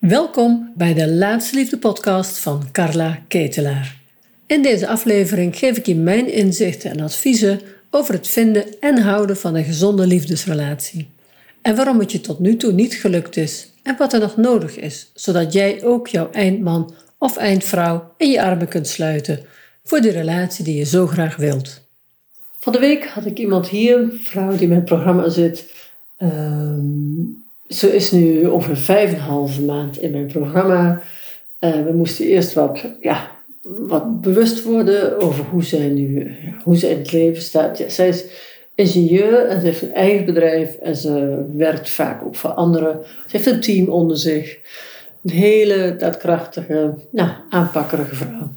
Welkom bij de Laatste Liefde podcast van Carla Ketelaar. In deze aflevering geef ik je mijn inzichten en adviezen over het vinden en houden van een gezonde liefdesrelatie. En waarom het je tot nu toe niet gelukt is en wat er nog nodig is, zodat jij ook jouw eindman of eindvrouw in je armen kunt sluiten voor de relatie die je zo graag wilt. Van de week had ik iemand hier, een vrouw die in mijn programma zit. Um, ze is nu over vijf en een halve maand in mijn programma. Uh, we moesten eerst wat, ja, wat bewust worden over hoe zij nu hoe zij in het leven staat. Ja, zij is ingenieur en ze heeft een eigen bedrijf en ze werkt vaak ook voor anderen. Ze heeft een team onder zich. Een hele daadkrachtige, nou, aanpakkerige vrouw.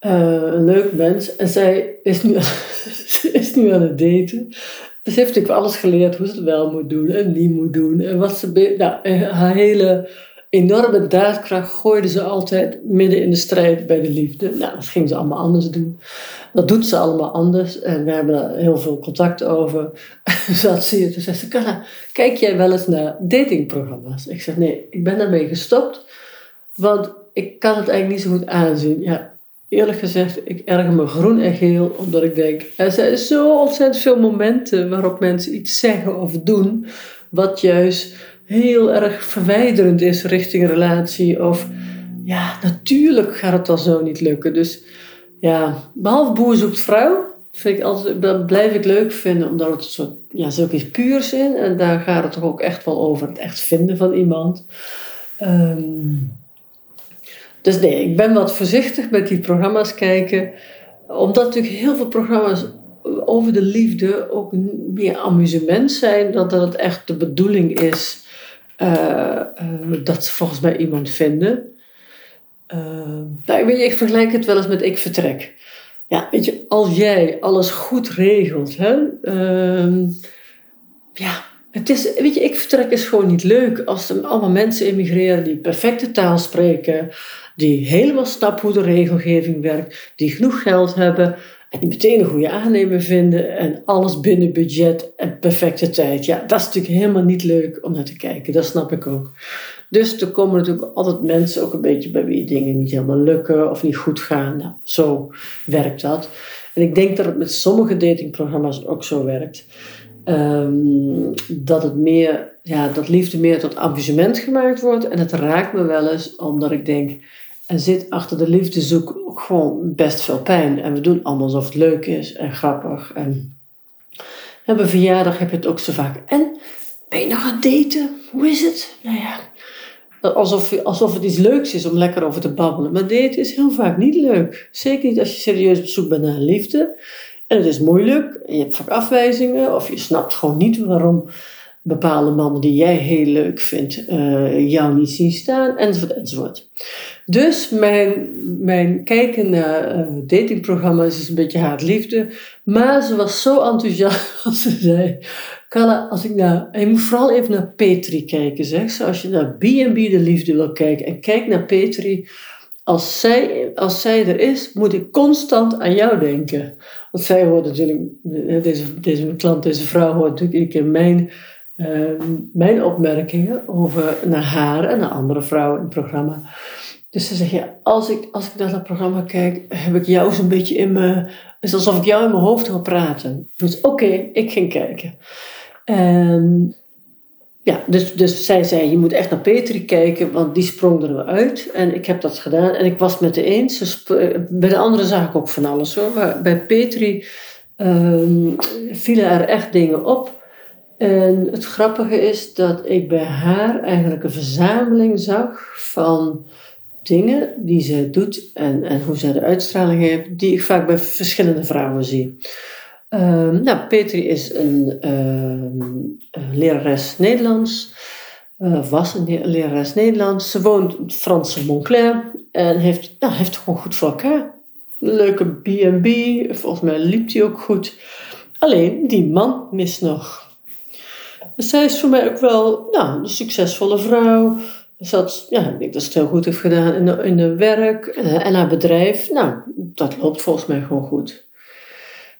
Uh, een leuk mens. En zij is nu, is nu aan het daten. Dus heeft natuurlijk alles geleerd hoe ze het wel moet doen en niet moet doen. En wat ze, nou, haar hele enorme daadkracht gooide ze altijd midden in de strijd bij de liefde. Nou, dat ging ze allemaal anders doen. Dat doet ze allemaal anders. En we hebben daar heel veel contact over. ze had ze toen zei ze, Carla, kijk jij wel eens naar datingprogramma's? Ik zeg, nee, ik ben daarmee gestopt. Want ik kan het eigenlijk niet zo goed aanzien. Ja, eerlijk gezegd, ik erger me groen en geel, omdat ik denk, er zijn zo ontzettend veel momenten waarop mensen iets zeggen of doen, wat juist heel erg verwijderend is richting een relatie. Of ja, natuurlijk gaat het dan zo niet lukken. Dus ja, behalve boer zoekt vrouw, vind ik altijd, dat blijf ik leuk vinden, omdat het zo, ja, zo iets puurs in. En daar gaat het toch ook echt wel over het echt vinden van iemand. Um, dus nee, ik ben wat voorzichtig met die programma's kijken. Omdat natuurlijk heel veel programma's over de liefde ook meer amusement zijn dan dat het echt de bedoeling is uh, uh, dat ze volgens mij iemand vinden. Uh, nou, je, ik vergelijk het wel eens met ik vertrek. Ja, weet je, als jij alles goed regelt, hè, ehm, ja, het is, weet je, ik vertrek is gewoon niet leuk als er allemaal mensen immigreren die perfecte taal spreken, die helemaal snappen hoe de regelgeving werkt, die genoeg geld hebben en die meteen een goede aannemer vinden en alles binnen budget en perfecte tijd. Ja, dat is natuurlijk helemaal niet leuk om naar te kijken, dat snap ik ook. Dus er komen natuurlijk altijd mensen ook een beetje bij wie dingen niet helemaal lukken of niet goed gaan. Nou, zo werkt dat. En ik denk dat het met sommige datingprogramma's ook zo werkt. Um, dat het meer, ja, dat liefde meer tot amusement gemaakt wordt. En het raakt me wel eens, omdat ik denk, er zit achter de liefdezoek ook gewoon best veel pijn. En we doen allemaal alsof het leuk is en grappig. En, en bij verjaardag heb je het ook zo vaak. En ben je nog aan het daten? Hoe is het? Nou ja, alsof, alsof het iets leuks is om lekker over te babbelen. Maar daten is heel vaak niet leuk. Zeker niet als je serieus op zoek bent naar liefde. En het is moeilijk. Je hebt vaak afwijzingen. Of je snapt gewoon niet waarom bepaalde mannen die jij heel leuk vindt, uh, jou niet zien staan, enzovoort, enzovoort. Dus mijn, mijn kijken naar uh, datingprogramma's is een beetje haat-liefde. Maar ze was zo enthousiast als ze zei... Carla, als ik naar... je moet vooral even naar Petri kijken, zeg ze. Als je naar B&B de liefde wil kijken en kijk naar Petri... Als zij, als zij er is, moet ik constant aan jou denken. Want zij hoort natuurlijk... Deze, deze klant, deze vrouw hoort natuurlijk in mijn Ehm, mijn opmerkingen over naar haar en naar andere vrouwen in het programma. Dus ze zeggen, ja, als ik, als ik naar dat programma kijk, heb ik jou zo'n beetje in me... Is alsof ik jou in mijn hoofd wil praten. Dus oké, ik ging kijken. En ja, dus, dus zij zei, je moet echt naar Petri kijken, want die sprong er uit. En ik heb dat gedaan en ik was met de eens. Bij de andere zag ik ook van alles hoor. Maar bij Petri um, vielen er echt dingen op en het grappige is dat ik bij haar eigenlijk een verzameling zag van dingen die ze doet en, en hoe ze de uitstraling heeft, die ik vaak bij verschillende vrouwen zie. Um, nou, Petri is een uh, lerares Nederlands, uh, was een lerares Nederlands. Ze woont in Franse Montclair en heeft, nou, heeft gewoon goed voor elkaar. leuke B&B, volgens mij liep die ook goed. Alleen, die man mist nog. Dus zij is voor mij ook wel nou, een succesvolle vrouw. Ze ja, ik denk dat ze het heel goed heeft gedaan in, in de werk eh, en haar bedrijf. Nou, dat loopt volgens mij gewoon goed.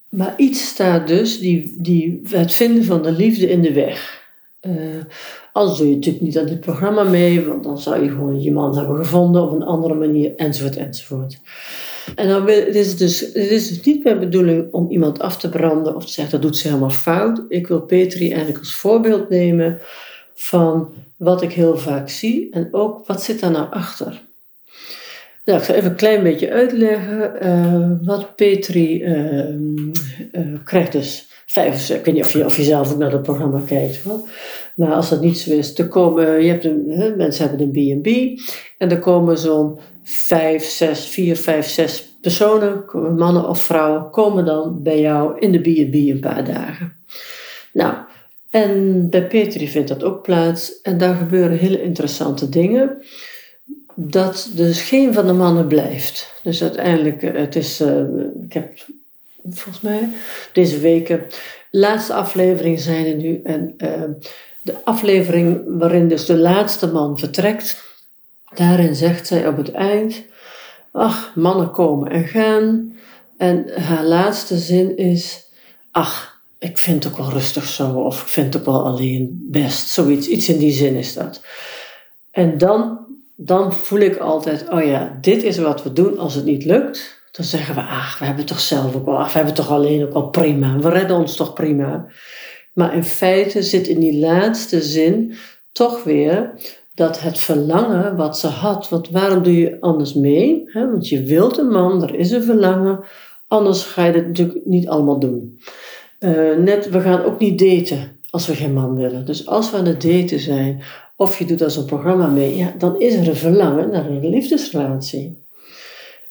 Maar iets staat dus die, die, het vinden van de liefde in de weg. Uh, Als doe je natuurlijk niet aan dit programma mee, want dan zou je gewoon je man hebben gevonden op een andere manier, enzovoort, enzovoort. En dan wil, het is dus, het is dus niet mijn bedoeling om iemand af te branden of te zeggen dat doet ze helemaal fout. Ik wil Petri eigenlijk als voorbeeld nemen van wat ik heel vaak zie en ook wat zit daar nou achter. Nou, ik zal even een klein beetje uitleggen. Uh, wat Petri uh, uh, krijgt dus vijf, ik weet niet of je, of je zelf ook naar het programma kijkt. Hoor. Maar als dat niet zo is, te komen, je hebt een, hè, mensen hebben een B&B en er komen zo'n vijf, zes, vier, vijf, zes personen, mannen of vrouwen, komen dan bij jou in de B&B een paar dagen. Nou, en bij Petri vindt dat ook plaats en daar gebeuren hele interessante dingen. Dat dus geen van de mannen blijft. Dus uiteindelijk, eh, het is, uh, ik heb volgens mij deze weken, laatste aflevering zijn er nu. En uh, de aflevering waarin dus de laatste man vertrekt, daarin zegt zij op het eind, ach, mannen komen en gaan. En haar laatste zin is, ach, ik vind het ook wel rustig zo, of ik vind het ook wel alleen best, zoiets, iets in die zin is dat. En dan, dan voel ik altijd, oh ja, dit is wat we doen als het niet lukt. Dan zeggen we, ach, we hebben toch zelf ook wel, ach, we hebben toch alleen ook wel prima, we redden ons toch prima. Maar in feite zit in die laatste zin toch weer dat het verlangen wat ze had, want waarom doe je anders mee? want je wilt een man, er is een verlangen, anders ga je het natuurlijk niet allemaal doen. Uh, net, we gaan ook niet daten als we geen man willen. Dus als we aan het daten zijn, of je doet als een programma mee, ja, dan is er een verlangen naar een liefdesrelatie.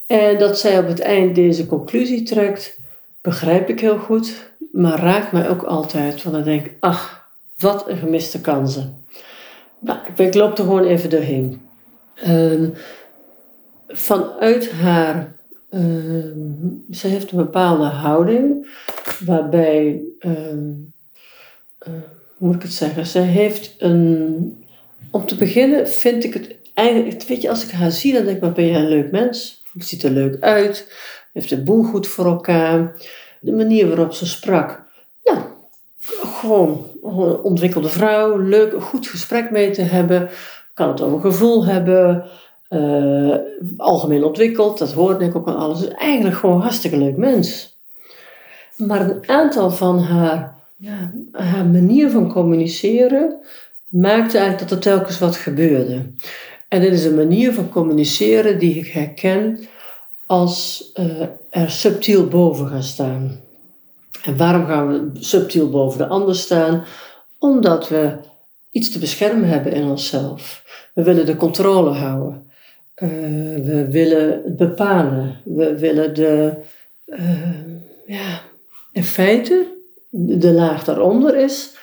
En dat zij op het eind deze conclusie trekt, begrijp ik heel goed maar raakt mij ook altijd. Want dan denk ik, ach, wat een gemiste kansen. Nou, ik, loop er gewoon even doorheen. Um, vanuit haar, um, ze heeft een bepaalde houding, waarbij, um, uh, hoe moet ik het zeggen, ze heeft een, om te beginnen vind ik het eigenlijk, weet je, als ik haar zie, dan denk ik, ben je een leuk mens. Je ziet er leuk uit, heeft de boel goed voor elkaar de manier waarop ze sprak. Ja, gewoon een ontwikkelde vrouw, leuk, goed gesprek mee te hebben. Kan het over gevoel hebben. Uh, algemeen ontwikkeld, dat hoorde ik ook aan alles. Dus eigenlijk gewoon een hartstikke leuk mens. Maar een aantal van haar, ja, haar manier van communiceren maakte eigenlijk dat er telkens wat gebeurde. En dit is een manier van communiceren die ik herken als uh, er subtiel boven gaan staan. En waarom gaan we subtiel boven de ander staan? Omdat we iets te beschermen hebben in onszelf. We willen de controle houden. Uh, we willen het bepalen. We willen de, uh, ja, in feite, de laag daaronder is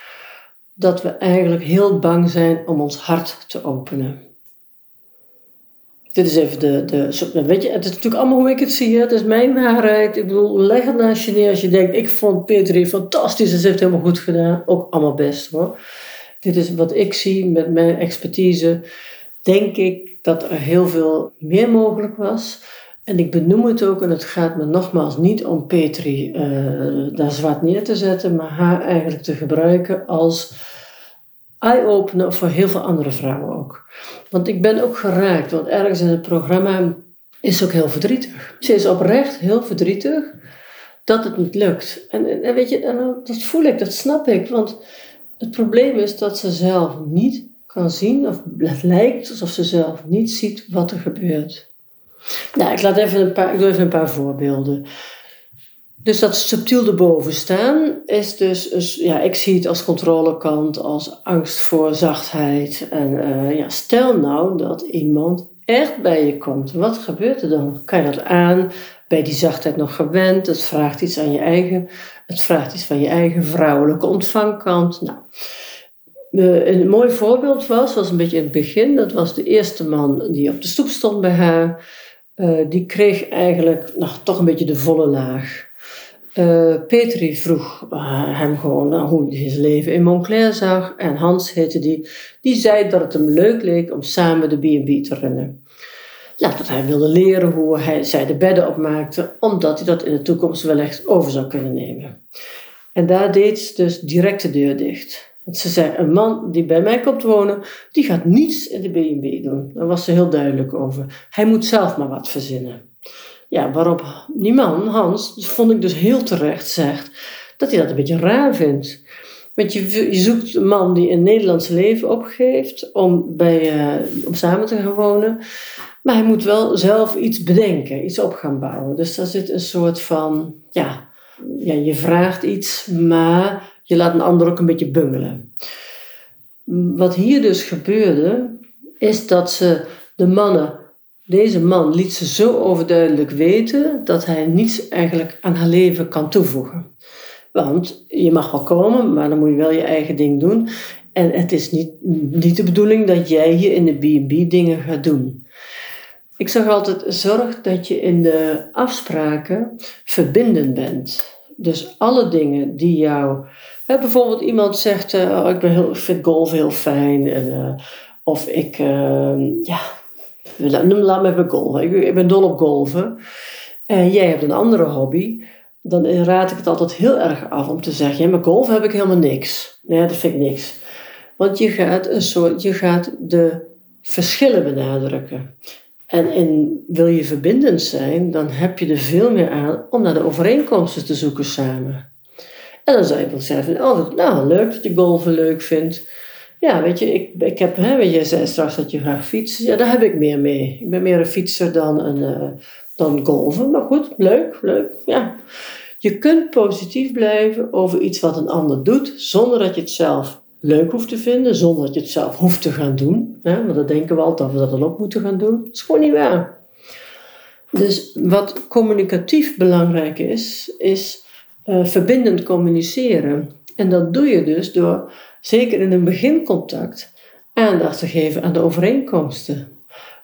dat we eigenlijk heel bang zijn om ons hart te openen. Dit is even de, de. Weet je, het is natuurlijk allemaal hoe ik het zie. Het is mijn waarheid. Ik bedoel, leg het naast neer als je denkt: ik vond Petri fantastisch en ze heeft helemaal goed gedaan. Ook allemaal best hoor. Dit is wat ik zie met mijn expertise. Denk ik dat er heel veel meer mogelijk was. En ik benoem het ook, en het gaat me nogmaals niet om Petri uh, daar zwart neer te zetten, maar haar eigenlijk te gebruiken als eye-opener voor heel veel andere vrouwen ook. Want ik ben ook geraakt, want ergens in het programma is ook heel verdrietig. Ze is oprecht heel verdrietig dat het niet lukt. En, en weet je, dat voel ik, dat snap ik. Want het probleem is dat ze zelf niet kan zien, of het lijkt alsof ze zelf niet ziet wat er gebeurt. Nou, ik, laat even een paar, ik doe even een paar voorbeelden. Dus dat subtiel erboven staan is dus, ja, ik zie het als controlekant, als angst voor zachtheid. En uh, ja, stel nou dat iemand echt bij je komt. Wat gebeurt er dan? Kan je dat aan? Ben je die zachtheid nog gewend? Het vraagt iets aan je eigen, het vraagt iets van je eigen vrouwelijke ontvangkant. Nou, een mooi voorbeeld was, was een beetje in het begin, dat was de eerste man die op de stoep stond bij haar. Uh, die kreeg eigenlijk nou, toch een beetje de volle laag. Uh, Petri vroeg uh, hem gewoon uh, hoe hij zijn leven in Montclair zag. En Hans heette die. Die zei dat het hem leuk leek om samen de B&B te runnen. Ja, dat hij wilde leren hoe hij, zij de bedden opmaakte. Omdat hij dat in de toekomst wellicht over zou kunnen nemen. En daar deed ze dus direct de deur dicht. Want ze zei, een man die bij mij komt wonen, die gaat niets in de B&B doen. Daar was ze heel duidelijk over. Hij moet zelf maar wat verzinnen. Ja, waarop die man, Hans, vond ik dus heel terecht, zegt dat hij dat een beetje raar vindt. Want je, je zoekt een man die een Nederlands leven opgeeft om, bij, uh, om samen te gaan wonen. Maar hij moet wel zelf iets bedenken, iets op gaan bouwen. Dus daar zit een soort van, ja, ja je vraagt iets, maar je laat een ander ook een beetje bungelen. Wat hier dus gebeurde, is dat ze de mannen, deze man liet ze zo overduidelijk weten dat hij niets eigenlijk aan haar leven kan toevoegen. Want je mag wel komen, maar dan moet je wel je eigen ding doen. En het is niet, niet de bedoeling dat jij hier in de B&B dingen gaat doen. Ik zeg altijd, zorg dat je in de afspraken verbindend bent. Dus alle dingen die jou... Hè, bijvoorbeeld iemand zegt, uh, oh, ik ben heel, vind golf heel fijn. En, uh, of ik, uh, ja, laat me even golven. Ik, ik ben dol op golven. En jij hebt een andere hobby dan raad ik het altijd heel erg af om te zeggen: ja, met golf heb ik helemaal niks. Nee, dat vind ik niks. Want je gaat, een soort, je gaat de verschillen benadrukken. En in, wil je verbindend zijn, dan heb je er veel meer aan om naar de overeenkomsten te zoeken samen. En dan zou je wel zeggen: Oh, nou, leuk dat je golven leuk vindt. Ja, weet je, ik, ik heb, hè, je zei straks dat je graag fietst. Ja, daar heb ik meer mee. Ik ben meer een fietser dan een, uh, dan golven. Maar goed, leuk, leuk. Ja. Je kunt positief blijven over iets wat een ander doet, zonder dat je het zelf leuk hoeft te vinden, zonder dat je het zelf hoeft te gaan doen. Hè? Want dat denken we altijd dat we dat dan ook moeten gaan doen. Dat is gewoon niet waar. Dus wat communicatief belangrijk is, is uh, verbindend communiceren. En dat doe je dus door, zeker in een begincontact, aandacht te geven aan de overeenkomsten.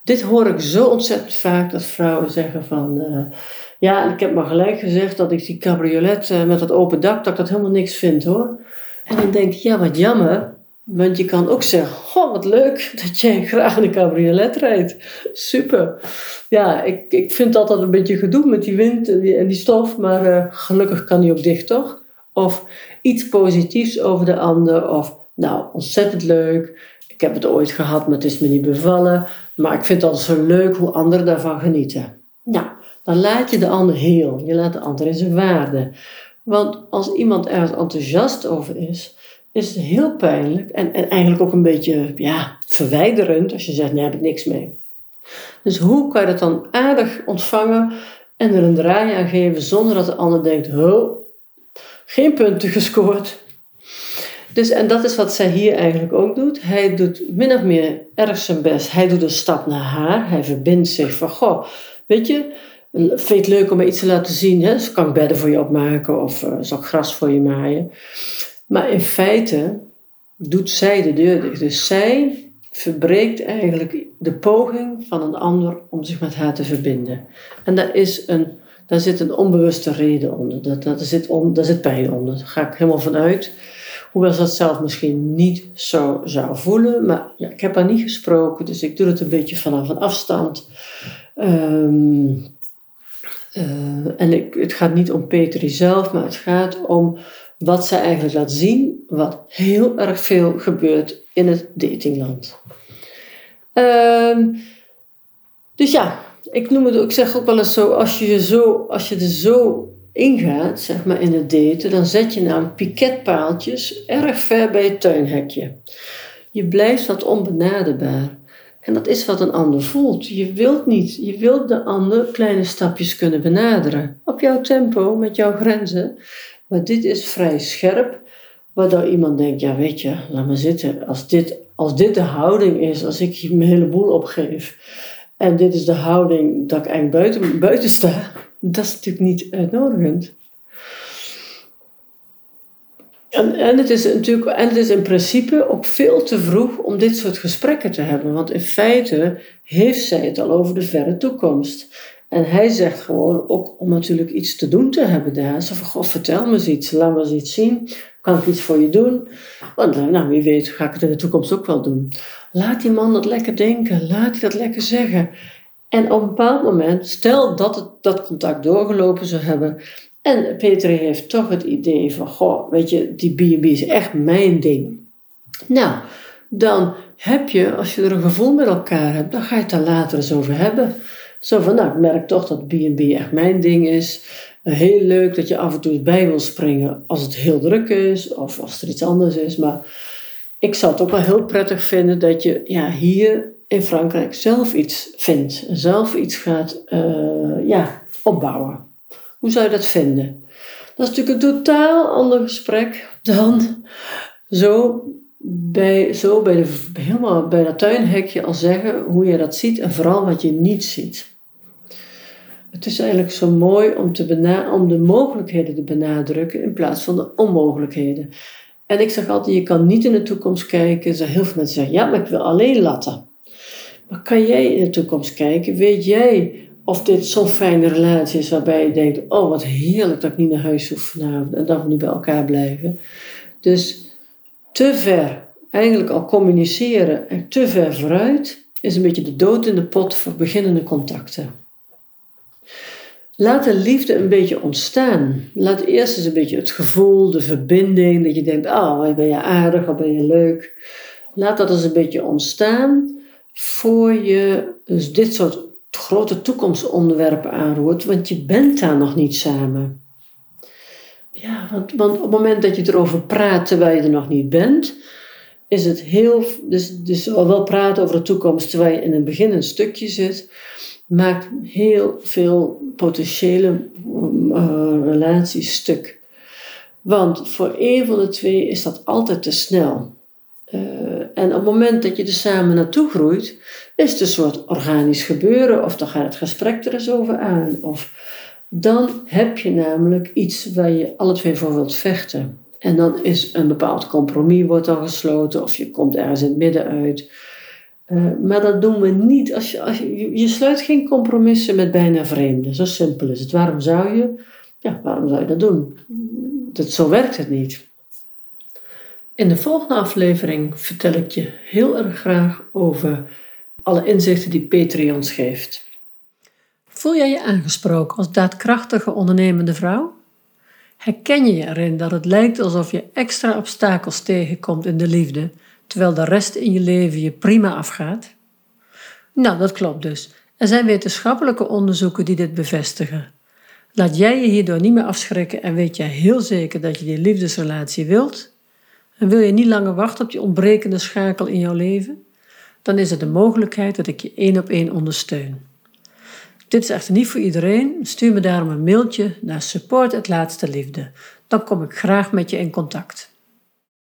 Dit hoor ik zo ontzettend vaak dat vrouwen zeggen van. Uh, ja, ik heb maar gelijk gezegd dat ik die cabriolet uh, met dat open dak, dat ik dat helemaal niks vind hoor. En dan denk ik, ja, wat jammer. Want je kan ook zeggen, oh wat leuk dat jij graag een cabriolet rijdt. Super. Ja, ik, ik vind altijd een beetje gedoe met die wind en die, stof, maar uh, gelukkig kan die ook dicht, toch? Of iets positiefs over de ander, of nou, ontzettend leuk. Ik heb het ooit gehad, maar het is me niet bevallen. Maar ik vind het altijd zo leuk hoe anderen daarvan genieten. Nou, dan laat je de ander heel. Je laat de ander in zijn waarde. Want als iemand ergens enthousiast over is, is het heel pijnlijk en, en eigenlijk ook een beetje ja, verwijderend als je zegt: nee, heb ik niks mee. Dus hoe kan je dat dan aardig ontvangen en er een draai aan geven zonder dat de ander denkt: oh, geen punten gescoord. Dus, en dat is wat zij hier eigenlijk ook doet. Hij doet min of meer erg zijn best. Hij doet een stap naar haar. Hij verbindt zich van, goh, weet je, vind je het leuk om me iets te laten zien? Hè? Kan bedden voor je opmaken of uh, zal ik gras voor je maaien? Maar in feite doet zij de deur dicht. Dus zij verbreekt eigenlijk de poging van een ander om zich met haar te verbinden. En daar, is een, daar zit een onbewuste reden onder. Dat, dat zit on, daar zit pijn onder. Daar ga ik helemaal van uit. Hoewel ze dat zelf misschien niet zo zou voelen. Maar ja, ik heb haar niet gesproken, dus ik doe het een beetje vanaf een afstand. Um, uh, en ik, het gaat niet om Petri zelf, maar het gaat om wat zij eigenlijk laat zien, wat heel erg veel gebeurt in het datingland. Um, dus ja, ik noem het, ik zeg ook wel eens zo, als je, zo, als je er zo ingaat, zeg maar in het daten, dan zet je nou piketpaaltjes erg ver bij het tuinhekje. Je blijft wat onbenaderbaar. En dat is wat een ander voelt. Je wilt niet, je wilt de ander kleine stapjes kunnen benaderen. Op jouw tempo, met jouw grenzen. Maar dit is vrij scherp, waardoor iemand denkt, ja weet je, laat maar zitten. Als dit, als dit de houding is, als ik mijn hele boel opgeef. En dit is de houding dat ik eigenlijk buiten, buiten sta dat is natuurlijk niet uitnodigend. En, en, het is natuurlijk, en het is in principe ook veel te vroeg om dit soort gesprekken te hebben. Want in feite heeft zij het al over de verre toekomst. En hij zegt gewoon ook om natuurlijk iets te doen te hebben daar. Zo van, goh, vertel me eens iets, laat me eens iets zien. Kan ik iets voor je doen? Want nou, wie weet ga ik het in de toekomst ook wel doen. Laat die man dat lekker denken. Laat hij dat lekker zeggen. En op een bepaald moment, stel dat het, dat contact doorgelopen zou hebben. En Peter heeft toch het idee van, goh, weet je, die B&B is echt mijn ding. Nou, dan heb je, als je er een gevoel met elkaar hebt, dan ga je het daar later eens over hebben. Zo van, nou, ik merk toch dat B&B echt mijn ding is. Eh, heel leuk dat je af en toe bij wil springen als het heel druk is of als er iets anders is. Maar ik zou het ook wel heel prettig vinden dat je ja, hier in Frankrijk zelf iets vindt. Zelf iets gaat uh, ja, opbouwen. Hoe zou je dat vinden? Dat is natuurlijk een totaal ander gesprek dan zo bij, zo bij, de, helemaal bij dat tuinhekje al zeggen hoe je dat ziet en vooral wat je niet ziet. Het is eigenlijk zo mooi om, te om de mogelijkheden te benadrukken in plaats van de onmogelijkheden. En ik zeg altijd, je kan niet in de toekomst kijken. Heel veel mensen zeggen, ja, maar ik wil alleen latten. Maar kan jij in de toekomst kijken? Weet jij of dit zo'n fijne relatie is waarbij je denkt, oh wat heerlijk dat ik niet naar huis hoef vanavond en dat we nu bij elkaar blijven. Dus te ver, eigenlijk al communiceren en te ver vooruit, is een beetje de dood in de pot voor beginnende contacten. Laat de liefde een beetje ontstaan. Laat eerst eens een beetje het gevoel, de verbinding, dat je denkt, oh, ben je aardig of ben je leuk. Laat dat eens een beetje ontstaan voor je dus dit soort grote toekomstonderwerpen aanroert, want je bent daar nog niet samen. Ja, want, want op het moment dat je erover praat terwijl je er nog niet bent, is het heel. Dus, dus wel praten over de toekomst terwijl je in een beginnend stukje zit, maakt heel veel potentiële uh, relaties stuk. Want voor een van de twee is dat altijd te snel. Uh, en op het moment dat je er samen naartoe groeit, is het een soort organisch gebeuren, of dan gaat het gesprek er eens over aan. Of dan heb je namelijk iets waar je alle twee voor wilt vechten. En dan is een bepaald compromis wordt dan gesloten, of je komt ergens in het midden uit. Uh, maar dat doen we niet. Als je, als je, je sluit geen compromissen met bijna vreemden. Zo simpel is het. Waarom zou je? Ja, waarom zou je dat doen? Dat, zo werkt het niet. In de volgende aflevering vertel ik je heel erg graag over alle inzichten die Petri ons geeft. Voel jij je aangesproken als daadkrachtige ondernemende vrouw? Herken je je erin dat het lijkt alsof je extra obstakels tegenkomt in de liefde, terwijl de rest in je leven je prima afgaat? Nou, dat klopt dus. Er zijn wetenschappelijke onderzoeken die dit bevestigen. Laat jij je hierdoor niet meer afschrikken en weet jij heel zeker dat je die liefdesrelatie wilt? En wil je niet langer wachten op die ontbrekende schakel in jouw leven? Dan is er de mogelijkheid dat ik je één op één ondersteun. Dit is echter niet voor iedereen. Stuur me daarom een mailtje naar support het laatste liefde. Dan kom ik graag met je in contact.